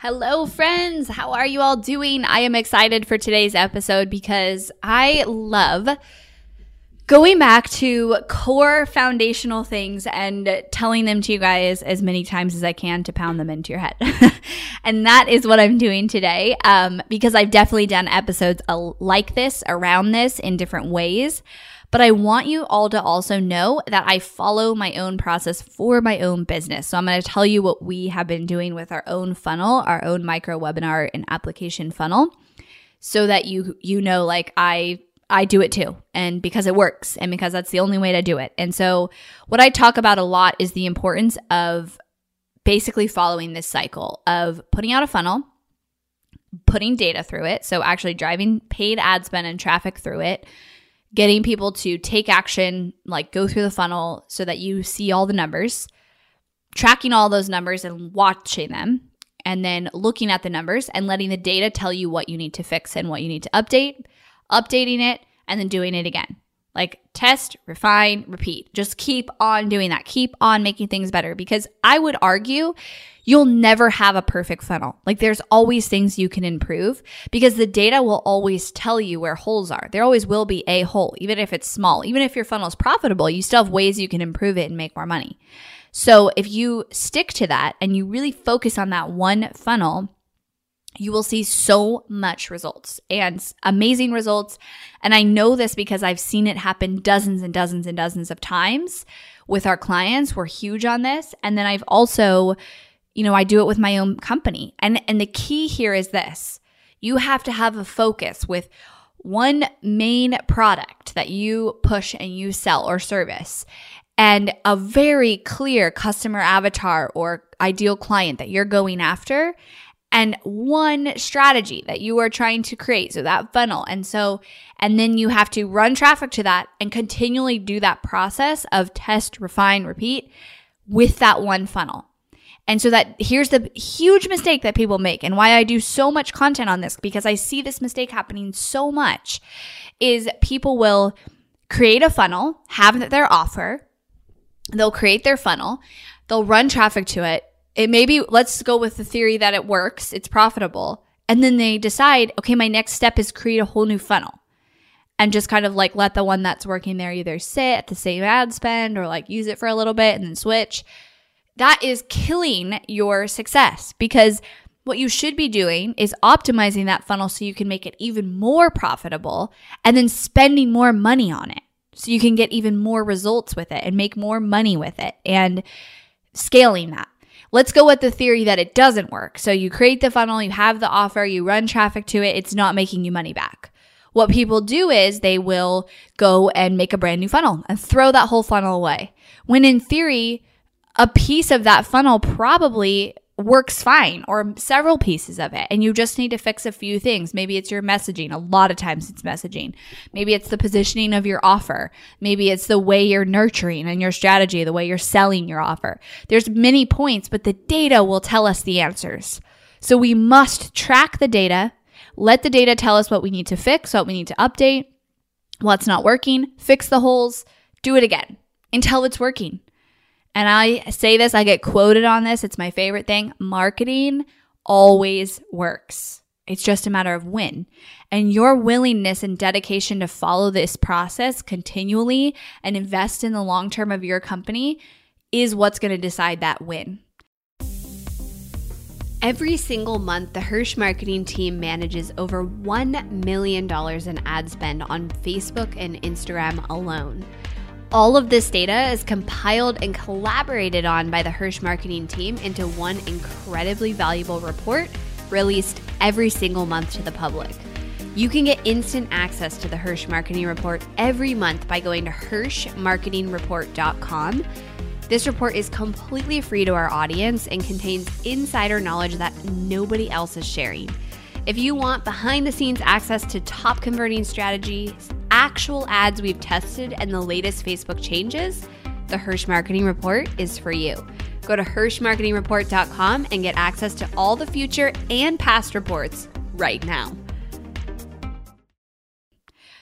Hello, friends. How are you all doing? I am excited for today's episode because I love going back to core foundational things and telling them to you guys as many times as I can to pound them into your head. and that is what I'm doing today um, because I've definitely done episodes like this, around this in different ways. But I want you all to also know that I follow my own process for my own business. So I'm going to tell you what we have been doing with our own funnel, our own micro webinar and application funnel so that you you know like I I do it too. And because it works and because that's the only way to do it. And so what I talk about a lot is the importance of basically following this cycle of putting out a funnel, putting data through it, so actually driving paid ad spend and traffic through it, getting people to take action, like go through the funnel so that you see all the numbers, tracking all those numbers and watching them, and then looking at the numbers and letting the data tell you what you need to fix and what you need to update, updating it, and then doing it again. Like test, refine, repeat. Just keep on doing that. Keep on making things better because I would argue you'll never have a perfect funnel. Like there's always things you can improve because the data will always tell you where holes are. There always will be a hole, even if it's small. Even if your funnel is profitable, you still have ways you can improve it and make more money. So if you stick to that and you really focus on that one funnel, you will see so much results and amazing results. And I know this because I've seen it happen dozens and dozens and dozens of times with our clients. We're huge on this. And then I've also you know, I do it with my own company. And and the key here is this. You have to have a focus with one main product that you push and you sell or service and a very clear customer avatar or ideal client that you're going after and one strategy that you are trying to create. So that funnel. And so, and then you have to run traffic to that and continually do that process of test, refine, repeat with that one funnel. And so that here's the huge mistake that people make and why I do so much content on this because I see this mistake happening so much is people will create a funnel, have their offer, they'll create their funnel, they'll run traffic to it. It may be, let's go with the theory that it works, it's profitable. And then they decide, okay, my next step is create a whole new funnel and just kind of like let the one that's working there either sit at the same ad spend or like use it for a little bit and then switch that is killing your success because what you should be doing is optimizing that funnel so you can make it even more profitable and then spending more money on it so you can get even more results with it and make more money with it and scaling that. Let's go with the theory that it doesn't work. So you create the funnel, you have the offer, you run traffic to it, it's not making you money back. What people do is they will go and make a brand new funnel and throw that whole funnel away. When in theory, a piece of that funnel probably works fine or several pieces of it and you just need to fix a few things. Maybe it's your messaging. A lot of times it's messaging. Maybe it's the positioning of your offer. Maybe it's the way you're nurturing and your strategy the way you're selling your offer. There's many points but the data will tell us the answers. So we must track the data let the data tell us what we need to fix what we need to update what's not working fix the holes do it again until it's working and I say this, I get quoted on this. It's my favorite thing. Marketing always works. It's just a matter of when. And your willingness and dedication to follow this process continually and invest in the long term of your company is what's going to decide that win. Every single month, the Hirsh marketing team manages over $1 million in ad spend on Facebook and Instagram alone. All of this data is compiled and collaborated on by the Hirsh marketing team into one incredibly valuable report released every single month to the public. You can get instant access to the Hirsh marketing report every month by going to hirshmarketingreport.com this report is completely free to our audience and contains insider knowledge that nobody else is sharing. If you want behind the scenes access to top converting strategies, actual ads we've tested, and the latest Facebook changes, the Hirsh Marketing Report is for you. Go to HirshMarketingReport.com and get access to all the future and past reports right now.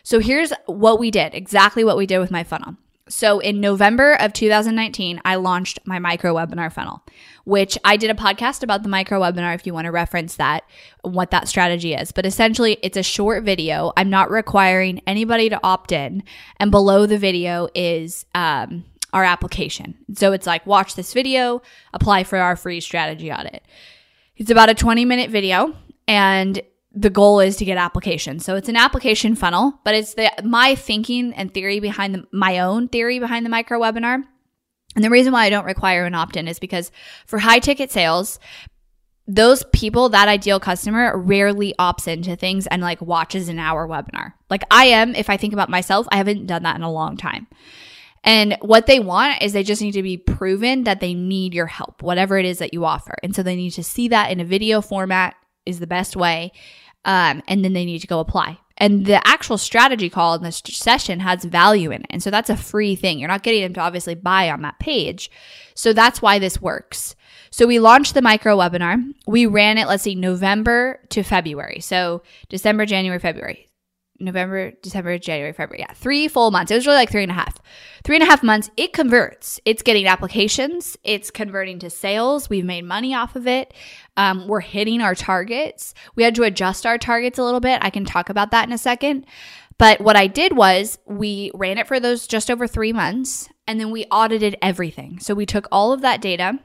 So here's what we did exactly what we did with my funnel. So in November of 2019, I launched my micro webinar funnel, which I did a podcast about the micro webinar if you want to reference that, what that strategy is. But essentially, it's a short video. I'm not requiring anybody to opt in. And below the video is, um, our application. So it's like, watch this video, apply for our free strategy audit. It's about a 20 minute video and the goal is to get applications. So it's an application funnel, but it's the my thinking and theory behind the, my own theory behind the micro webinar. And the reason why I don't require an opt-in is because for high ticket sales, those people, that ideal customer rarely opts into things and like watches an hour webinar. Like I am, if I think about myself, I haven't done that in a long time. And what they want is they just need to be proven that they need your help, whatever it is that you offer. And so they need to see that in a video format is the best way um, and then they need to go apply. And the actual strategy call in this session has value in it. And so that's a free thing. You're not getting them to obviously buy on that page. So that's why this works. So we launched the micro webinar. We ran it, let's see, November to February. So December, January, February. November, December, January, February. Yeah, three full months. It was really like three and a half. Three and a half months. It converts. It's getting applications. It's converting to sales. We've made money off of it. Um, we're hitting our targets. We had to adjust our targets a little bit. I can talk about that in a second. But what I did was we ran it for those just over three months and then we audited everything. So we took all of that data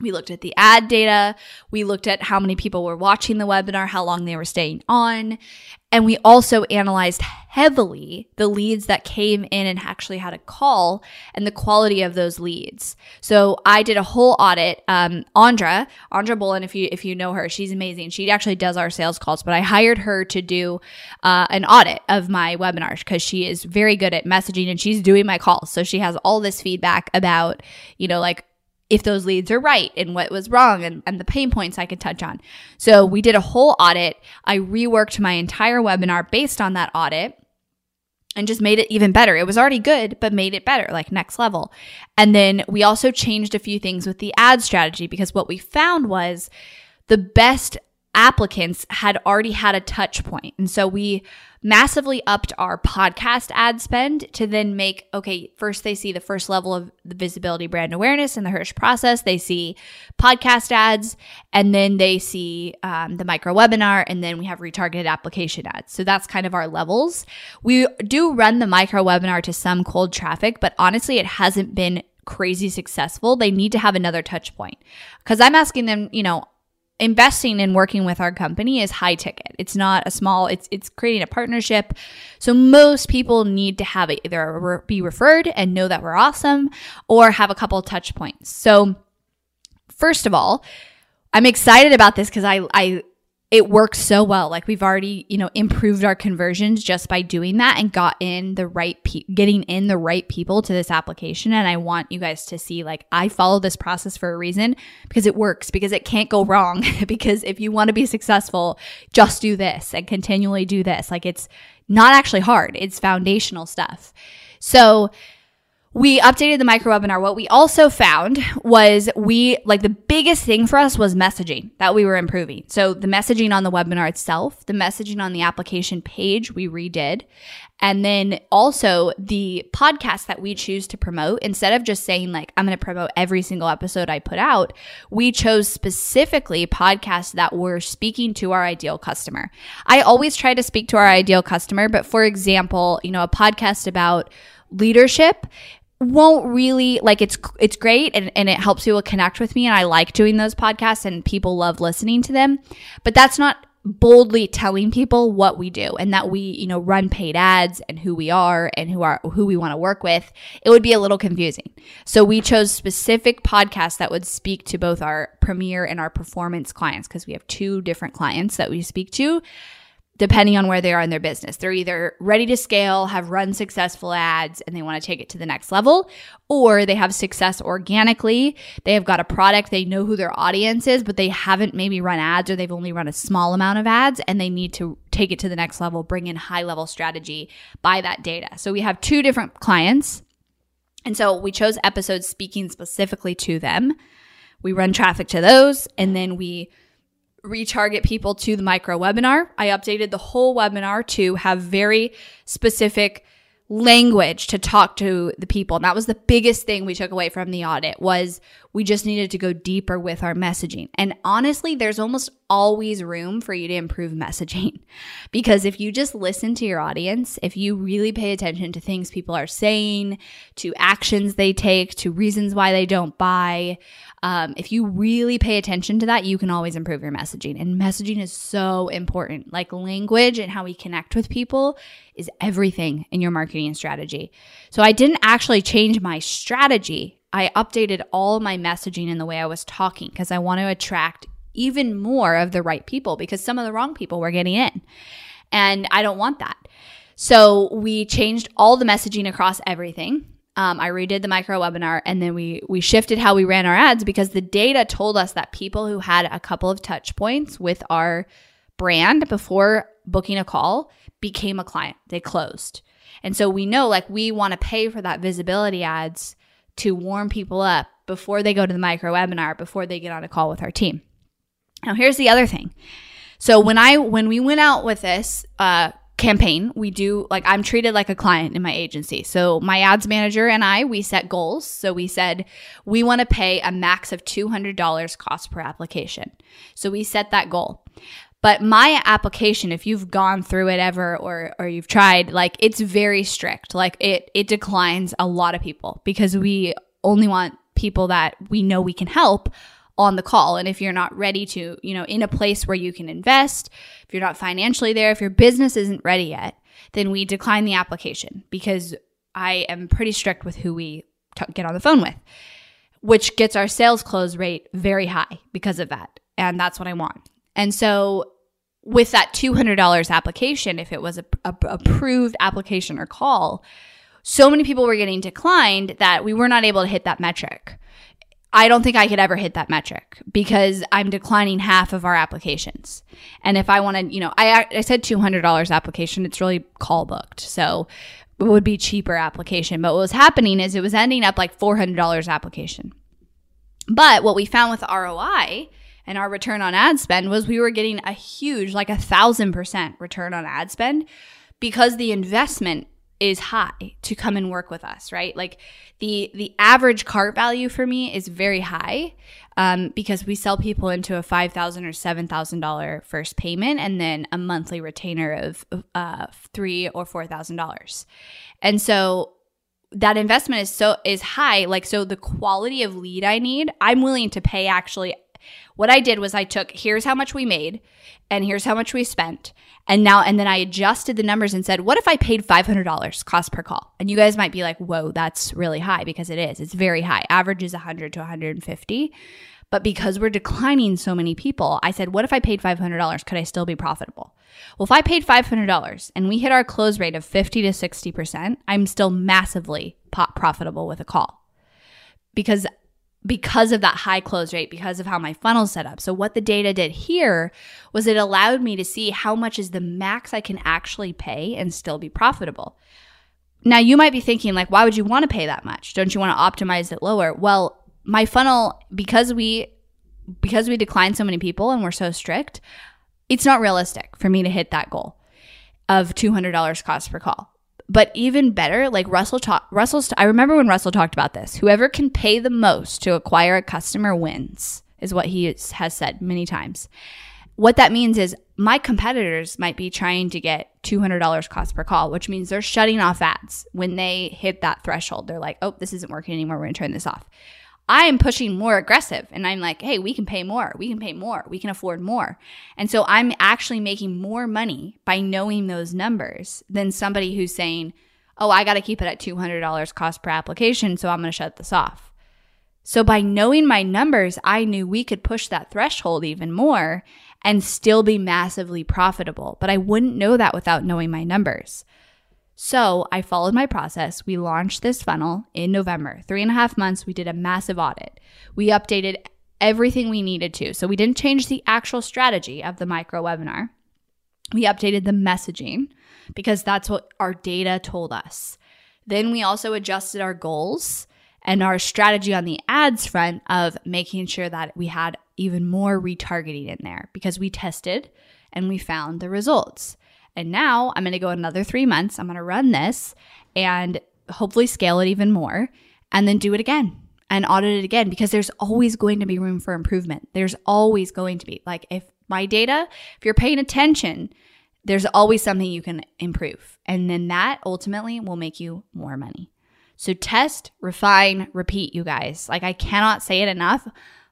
we looked at the ad data. We looked at how many people were watching the webinar, how long they were staying on. And we also analyzed heavily the leads that came in and actually had a call and the quality of those leads. So I did a whole audit. Um, Andra, Andra Bolin, if you, if you know her, she's amazing. She actually does our sales calls, but I hired her to do, uh, an audit of my webinars because she is very good at messaging and she's doing my calls. So she has all this feedback about, you know, like, if those leads are right and what was wrong and, and the pain points I could touch on. So we did a whole audit. I reworked my entire webinar based on that audit and just made it even better. It was already good, but made it better, like next level. And then we also changed a few things with the ad strategy because what we found was the best applicants had already had a touch point. And so we massively upped our podcast ad spend to then make, okay, first they see the first level of the visibility brand awareness in the Hirsh process. They see podcast ads and then they see um, the micro webinar and then we have retargeted application ads. So that's kind of our levels. We do run the micro webinar to some cold traffic, but honestly, it hasn't been crazy successful. They need to have another touch point because I'm asking them, you know, investing in working with our company is high ticket. It's not a small, it's it's creating a partnership. So most people need to have it either be referred and know that we're awesome or have a couple touch points. So first of all, I'm excited about this because I I it works so well. Like we've already, you know, improved our conversions just by doing that and got in the right pe- getting in the right people to this application and I want you guys to see like I follow this process for a reason because it works because it can't go wrong because if you want to be successful, just do this and continually do this. Like it's not actually hard. It's foundational stuff. So, we updated the micro webinar. What we also found was we, like the biggest thing for us was messaging that we were improving. So the messaging on the webinar itself, the messaging on the application page we redid. And then also the podcast that we choose to promote, instead of just saying like, I'm going to promote every single episode I put out, we chose specifically podcasts that were speaking to our ideal customer. I always try to speak to our ideal customer, but for example, you know, a podcast about leadership won't really like it's it's great and, and it helps people connect with me and I like doing those podcasts and people love listening to them. But that's not boldly telling people what we do and that we, you know, run paid ads and who we are and who are who we want to work with, it would be a little confusing. So we chose specific podcasts that would speak to both our premier and our performance clients because we have two different clients that we speak to depending on where they are in their business. They're either ready to scale, have run successful ads, and they want to take it to the next level, or they have success organically. They have got a product, they know who their audience is, but they haven't maybe run ads or they've only run a small amount of ads and they need to take it to the next level, bring in high level strategy, buy that data. So we have two different clients. And so we chose episodes speaking specifically to them. We run traffic to those and then we retarget people to the micro webinar. I updated the whole webinar to have very specific language to talk to the people. And that was the biggest thing we took away from the audit was we just needed to go deeper with our messaging. And honestly, there's almost always room for you to improve messaging. Because if you just listen to your audience, if you really pay attention to things people are saying, to actions they take, to reasons why they don't buy, um, if you really pay attention to that, you can always improve your messaging. And messaging is so important. Like language and how we connect with people is everything in your marketing strategy. So I didn't actually change my strategy. I updated all my messaging in the way I was talking because I want to attract even more of the right people because some of the wrong people were getting in. And I don't want that. So we changed all the messaging across everything. Um, I redid the micro webinar and then we we shifted how we ran our ads because the data told us that people who had a couple of touch points with our brand before booking a call became a client. They closed. And so we know like we want to pay for that visibility ads to warm people up before they go to the micro webinar, before they get on a call with our team. Now here's the other thing. So when I when we went out with this uh, campaign, we do like I'm treated like a client in my agency. So my ads manager and I we set goals. So we said we want to pay a max of $200 cost per application. So we set that goal. But my application, if you've gone through it ever or or you've tried, like it's very strict. Like it it declines a lot of people because we only want people that we know we can help on the call. And if you're not ready to, you know, in a place where you can invest, if you're not financially there, if your business isn't ready yet, then we decline the application because I am pretty strict with who we t- get on the phone with, which gets our sales close rate very high because of that. And that's what I want. And so with that $200 application, if it was a, a approved application or call, so many people were getting declined that we were not able to hit that metric. I don't think I could ever hit that metric because I'm declining half of our applications. And if I wanted, you know, I, I said $200 application, it's really call booked. So it would be cheaper application. But what was happening is it was ending up like $400 application. But what we found with ROI and our return on ad spend was we were getting a huge, like a thousand percent return on ad spend because the investment is high to come and work with us, right? Like the the average cart value for me is very high um, because we sell people into a five thousand or seven thousand dollar first payment and then a monthly retainer of uh, three or four thousand dollars, and so that investment is so is high. Like so, the quality of lead I need, I'm willing to pay actually what I did was I took here's how much we made and here's how much we spent. And now, and then I adjusted the numbers and said, what if I paid $500 cost per call? And you guys might be like, whoa, that's really high because it is. It's very high. Average is 100 to 150. But because we're declining so many people, I said, what if I paid $500? Could I still be profitable? Well, if I paid $500 and we hit our close rate of 50 to 60%, I'm still massively profitable with a call because because of that high close rate, because of how my funnel's set up. So what the data did here was it allowed me to see how much is the max I can actually pay and still be profitable. Now you might be thinking like, why would you want to pay that much? Don't you want to optimize it lower? Well, my funnel, because we, because we decline so many people and we're so strict, it's not realistic for me to hit that goal of $200 cost per call. But even better, like Russell talk, Russell's. I remember when Russell talked about this. Whoever can pay the most to acquire a customer wins, is what he has said many times. What that means is my competitors might be trying to get $200 cost per call, which means they're shutting off ads when they hit that threshold. They're like, oh, this isn't working anymore. We're going to turn this off. I am pushing more aggressive and I'm like, hey, we can pay more. We can pay more. We can afford more. And so I'm actually making more money by knowing those numbers than somebody who's saying, oh, I got to keep it at $200 cost per application. So I'm going to shut this off. So by knowing my numbers, I knew we could push that threshold even more and still be massively profitable. But I wouldn't know that without knowing my numbers. So I followed my process. We launched this funnel in November. Three and a half months, we did a massive audit. We updated everything we needed to. So we didn't change the actual strategy of the micro webinar. We updated the messaging because that's what our data told us. Then we also adjusted our goals and our strategy on the ads front of making sure that we had even more retargeting in there because we tested and we found the results. And now I'm going to go another three months. I'm going to run this and hopefully scale it even more and then do it again and audit it again because there's always going to be room for improvement. There's always going to be. Like if my data, if you're paying attention, there's always something you can improve. And then that ultimately will make you more money. So test, refine, repeat, you guys. Like I cannot say it enough.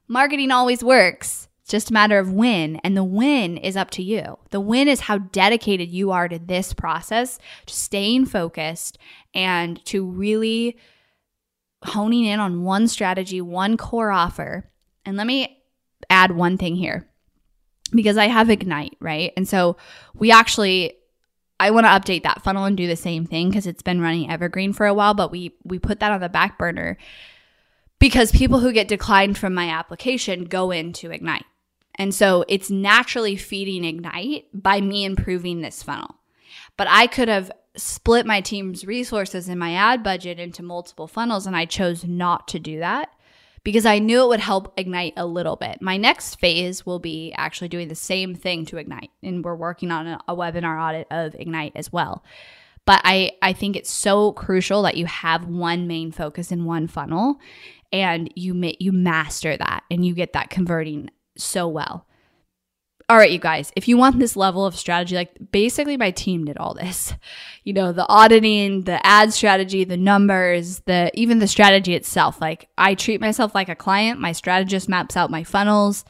Marketing always works. It's just a matter of when. And the win is up to you. The win is how dedicated you are to this process, to staying focused and to really honing in on one strategy, one core offer. And let me add one thing here because I have Ignite, right? And so we actually I want to update that funnel and do the same thing because it's been running evergreen for a while, but we we put that on the back burner because people who get declined from my application go into Ignite. And so it's naturally feeding Ignite by me improving this funnel. But I could have split my team's resources and my ad budget into multiple funnels, and I chose not to do that because I knew it would help Ignite a little bit. My next phase will be actually doing the same thing to Ignite, and we're working on a, webinar audit of Ignite as well. But I, I think it's so crucial that you have one main focus in one funnel and you you master that and you get that converting so well. All right, you guys, if you want this level of strategy, like basically my team did all this. You know, the auditing, the ad strategy, the numbers, the even the strategy itself. Like I treat myself like a client. My strategist maps out my funnels.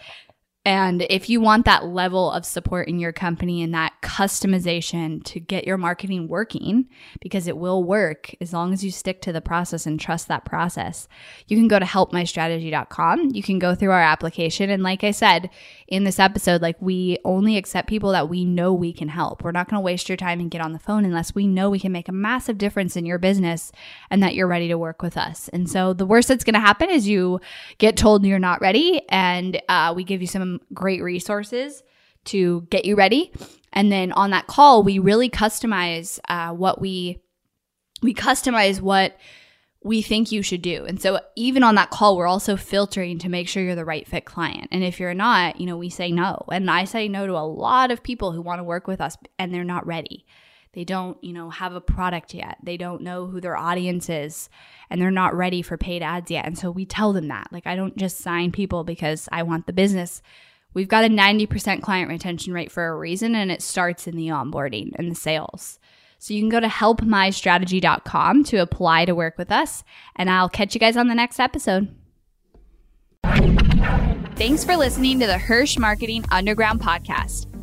And if you want that level of support in your company and that customization to get your marketing working, because it will work as long as you stick to the process and trust that process, you can go to helpmystrategy.com. You can go through our application. And like I said in this episode, like we only accept people that we know we can help. We're not going to waste your time and get on the phone unless we know we can make a massive difference in your business and that you're ready to work with us. And so the worst that's going to happen is you get told you're not ready and uh, we give you great resources to get you ready. And then on that call, we really customize uh, what we we customize what we think you should do. And so even on that call, we're also filtering to make sure you're the right fit client. And if you're not, you know, we say no. And I say no to a lot of people who want to work with us and they're not ready. They don't, you know, have a product yet. They don't know who their audience is and they're not ready for paid ads yet. And so we tell them that. Like I don't just sign people because I want the business. We've got a 90% client retention rate for a reason, and it starts in the onboarding and the sales. So you can go to helpmystrategy.com to apply to work with us, and I'll catch you guys on the next episode. Thanks for listening to the Hirsh Marketing Underground podcast.